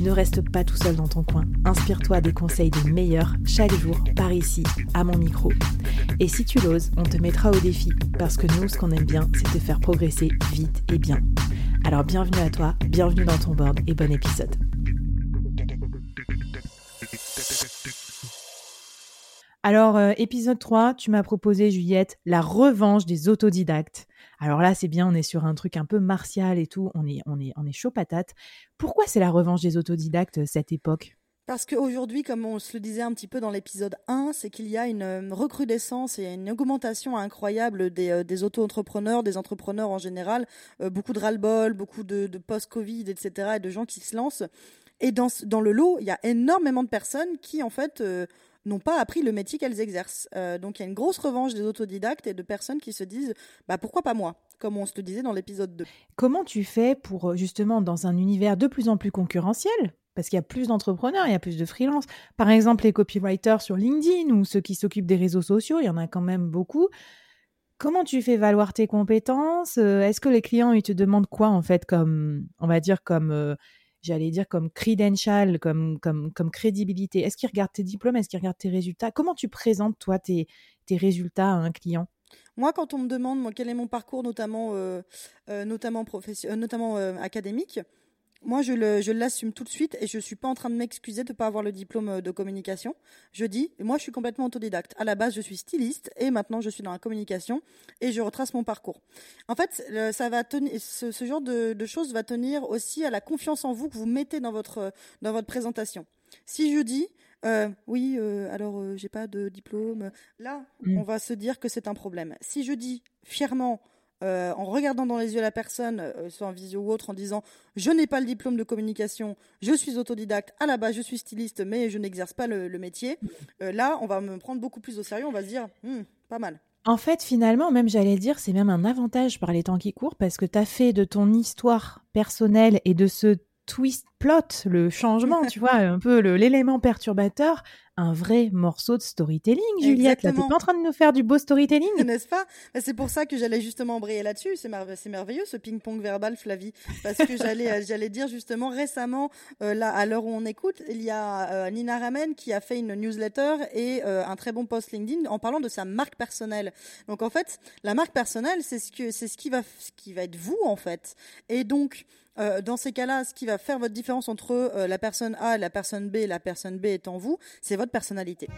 Ne reste pas tout seul dans ton coin. Inspire-toi des conseils des meilleurs chaque jour par ici, à mon micro. Et si tu l'oses, on te mettra au défi parce que nous, ce qu'on aime bien, c'est te faire progresser vite et bien. Alors bienvenue à toi, bienvenue dans ton board et bon épisode. Alors, euh, épisode 3, tu m'as proposé, Juliette, la revanche des autodidactes. Alors là, c'est bien, on est sur un truc un peu martial et tout, on est, on est, on est chaud patate. Pourquoi c'est la revanche des autodidactes, euh, cette époque? Parce qu'aujourd'hui, comme on se le disait un petit peu dans l'épisode 1, c'est qu'il y a une euh, recrudescence et une augmentation incroyable des, des auto-entrepreneurs, des entrepreneurs en général, beaucoup de ras-le-bol, beaucoup de, de post-Covid, etc., et de gens qui se lancent. Et dans, dans le lot, il y a énormément de personnes qui, en fait, n'ont pas appris le métier qu'elles exercent. Euh, donc il y a une grosse revanche des autodidactes et de personnes qui se disent bah pourquoi pas moi? Comme on se le disait dans l'épisode 2. Comment tu fais pour euh, justement dans un univers de plus en plus concurrentiel parce qu'il y a plus d'entrepreneurs, il y a plus de freelance. Par exemple, les copywriters sur LinkedIn ou ceux qui s'occupent des réseaux sociaux, il y en a quand même beaucoup. Comment tu fais valoir tes compétences? Euh, Est-ce que les clients ils te demandent quoi en fait comme on va dire comme j'allais dire comme credential, comme, comme, comme crédibilité. Est-ce qu'ils regardent tes diplômes? Est-ce qu'ils regardent tes résultats? Comment tu présentes, toi, tes, tes résultats à un client? Moi, quand on me demande moi, quel est mon parcours, notamment, euh, euh, notamment, euh, notamment académique, moi, je l'assume tout de suite et je suis pas en train de m'excuser de ne pas avoir le diplôme euh, de communication. Je dis, moi, je suis complètement autodidacte. À la base, je suis styliste et maintenant, je suis dans la communication et je retrace mon parcours. En fait, ça va tenir, ce, genre de, choses va tenir aussi à la confiance en vous que vous mettez dans votre dans votre présentation. Si je dis, euh, oui, euh, alors euh, j'ai pas de diplôme. Là, mm. on va se dire que c'est un problème. Si je dis fièrement, euh, en regardant dans les yeux la personne, euh, soit en visio ou autre, en disant je n'ai pas le diplôme de communication, je suis autodidacte, à la base je suis styliste, mais je n'exerce pas le, métier. Euh, là, on va me prendre beaucoup plus au sérieux, on va se dire hmm, pas mal. En fait, finalement, même j'allais dire, c'est même un avantage par les temps qui courent parce que tu as fait de ton histoire personnelle et de ce twist plot, le changement, tu vois, un peu l'élément perturbateur, un vrai morceau de storytelling, Juliette. tu Là, pas en train de nous faire du beau storytelling N'est-ce pas? Bah, C'est pour ça que j'allais justement briller là-dessus. C'est merveilleux ce ping-pong verbal, Flavie, parce que j'allais euh, j'allais dire justement récemment, euh, là à l'heure où on écoute, il y a euh, Nina Ramen qui a fait une newsletter et un très bon post LinkedIn en parlant de sa marque personnelle. Donc en fait, la marque personnelle, c'est ce que c'est ce qui va ce qui va être vous en fait. Et donc euh, dans ces cas-là, ce qui va faire votre différence entre euh, la personne A et la personne B, la personne B étant vous, c'est votre personnalité.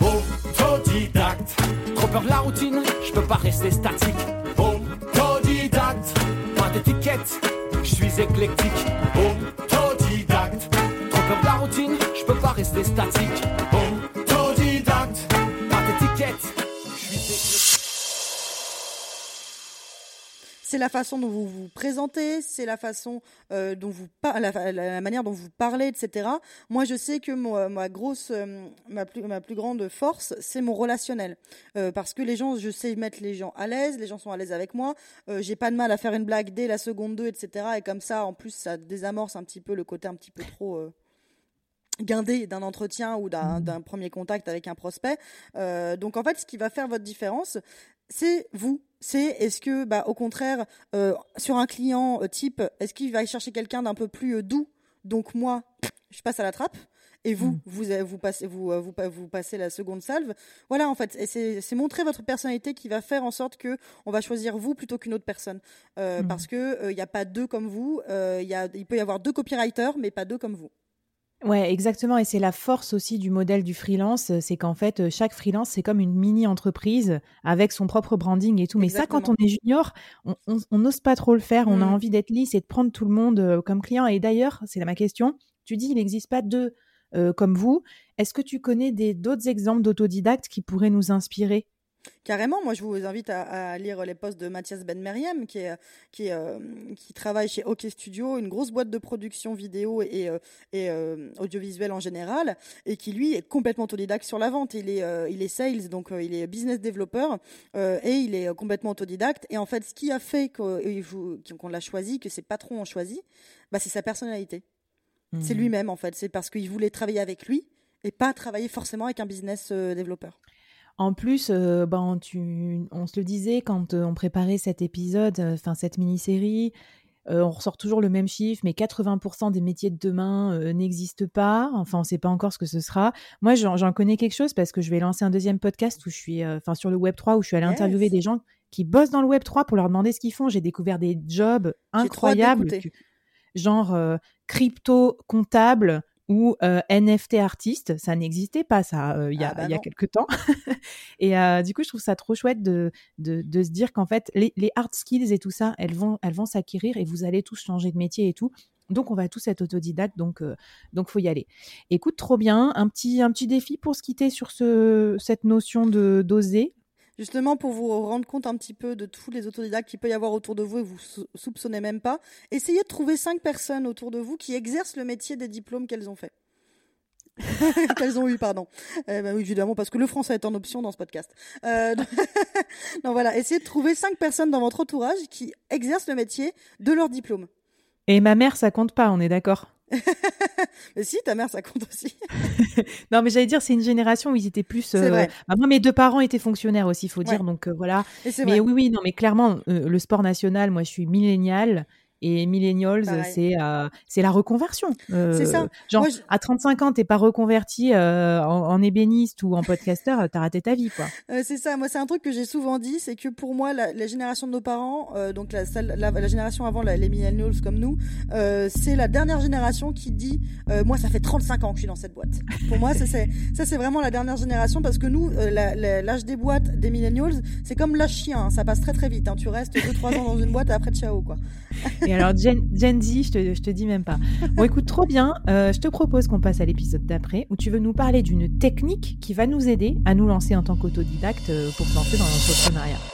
Autodidacte, trop peur de la routine, je peux pas rester statique. Autodidacte, pas d'étiquette, je suis éclectique. Autodidacte, trop peur de la routine, je peux pas rester statique. C'est la façon dont vous vous présentez, c'est la façon euh, dont vous la, la, manière dont vous parlez, etc. Moi, je sais que ma grosse, euh, ma plus, ma plus grande force, c'est mon relationnel, euh, parce que les gens, je sais mettre les gens à l'aise, les gens sont à l'aise avec moi. J'ai pas de mal à faire une blague dès la seconde 2, etc. Et comme ça, en plus, ça désamorce un petit peu le côté un petit peu trop guindé d'un entretien ou d'un premier contact avec un prospect. donc en fait, ce qui va faire votre différence, c'est vous c'est est-ce que, bah, au contraire, euh, sur un client euh, type, est-ce qu'il va chercher quelqu'un d'un peu plus euh, doux? Donc moi, je passe à la trappe. Et vous, mm. vous, vous, passez, vous, vous, vous, passez la seconde salve. Voilà, en fait, c'est montrer votre personnalité qui va faire en sorte que on va choisir vous plutôt qu'une autre personne, mm. parce que il n'y a pas deux comme vous. Il y a, il peut y avoir deux copywriters, mais pas deux comme vous. Ouais, exactement. Et c'est la force aussi du modèle du freelance, euh, c'est qu'en fait, euh, chaque freelance, c'est comme une mini-entreprise avec son propre branding et tout. Mais ça, quand on est junior, on n'ose pas trop le faire. On a mmh. envie d'être lisse et de prendre tout le monde euh, comme client. Et d'ailleurs, c'est ma question. Tu dis, il n'existe pas deux comme vous. Est-ce que tu connais d'autres exemples d'autodidactes qui pourraient nous inspirer? Carrément, moi je vous invite à, lire les posts de Mathias Ben Meriem qui est qui euh, qui travaille chez OK Studio, une grosse boîte de production vidéo et euh, et euh, audiovisuel en général et qui lui est complètement autodidacte sur la vente. Il est il est sales donc il est business developer et il est complètement autodidacte et en fait ce qui a fait qu'on l'a choisi, que ses patrons ont choisi, bah c'est sa personnalité. C'est mmh. lui-même en fait, c'est parce qu'il voulait travailler avec lui et pas travailler forcément avec un business développeur. En plus, euh, ben, tu, on se le disait quand euh, on préparait cet épisode, euh, enfin cette mini-série, on ressort toujours le même chiffre, mais 80% des métiers de demain n'existent pas. Enfin, on ne sait pas encore ce que ce sera. Moi, j'en connais quelque chose parce que je vais lancer un deuxième podcast où je suis, enfin sur le Web 3 où je suis allée interviewer des gens qui bossent dans le Web 3 pour leur demander ce qu'ils font. J'ai découvert des jobs incroyables, genre crypto comptable ou euh, NFT artiste, ça n'existait pas ça euh, il y, a, ah bah quelques temps. et euh, du coup, je trouve ça trop chouette de, de, de se dire qu'en fait, les, les, hard skills et tout ça, elles vont, elles vont s'acquérir et vous allez tous changer de métier et tout. Donc, on va tous être autodidactes, donc donc faut y aller. Écoute, trop bien. Un petit un petit défi pour se quitter sur ce cette notion de d'oser justement pour vous rendre compte un petit peu de tous les autodidactes qu'il peut y avoir autour de vous et vous soupçonnez même pas, essayez de trouver cinq personnes autour de vous qui exercent le métier des diplômes qu'elles ont fait. qu'elles ont eu, pardon. Ben oui, évidemment, parce que le français est en option dans ce podcast. Euh, donc voilà, essayez de trouver cinq personnes dans votre entourage qui exercent le métier de leur diplôme. Et ma mère, ça compte pas, on est d'accord mais si, ta mère, ça compte aussi. non, mais j'allais dire, c'est une génération où ils étaient plus. Euh, vrai. Bah, moi, mes deux parents étaient fonctionnaires aussi, il faut dire. Donc euh, voilà. Mais oui, oui, non, mais clairement, euh, le sport national, moi, je suis millénial. Et millennials, c'est euh, c'est la reconversion. Euh, c'est ça. Genre, à 35 ans, t'es pas reconverti euh, en, ébéniste ou en podcasteur, t'as raté ta vie, quoi. c'est ça. Moi, c'est un truc que j'ai souvent dit, c'est que pour moi, la, la génération de nos parents, donc la, la, la, génération avant les millennials comme nous, c'est la dernière génération qui dit, moi, ça fait 35 ans que je suis dans cette boîte. Pour moi, ça c'est ça c'est vraiment la dernière génération parce que nous, l'âge des boîtes des millennials, c'est comme l'âge chien, hein. ça passe très très vite. Hein. Tu restes 2-3 ans dans une boîte et après ciao, quoi. Et alors, Gen, Z, je te, dis même pas. Bon, écoute, trop bien. Euh, je te propose qu'on passe à l'épisode d'après, où tu veux nous parler d'une technique qui va nous aider à nous lancer en tant qu'autodidacte euh, pour se lancer dans l'entrepreneuriat.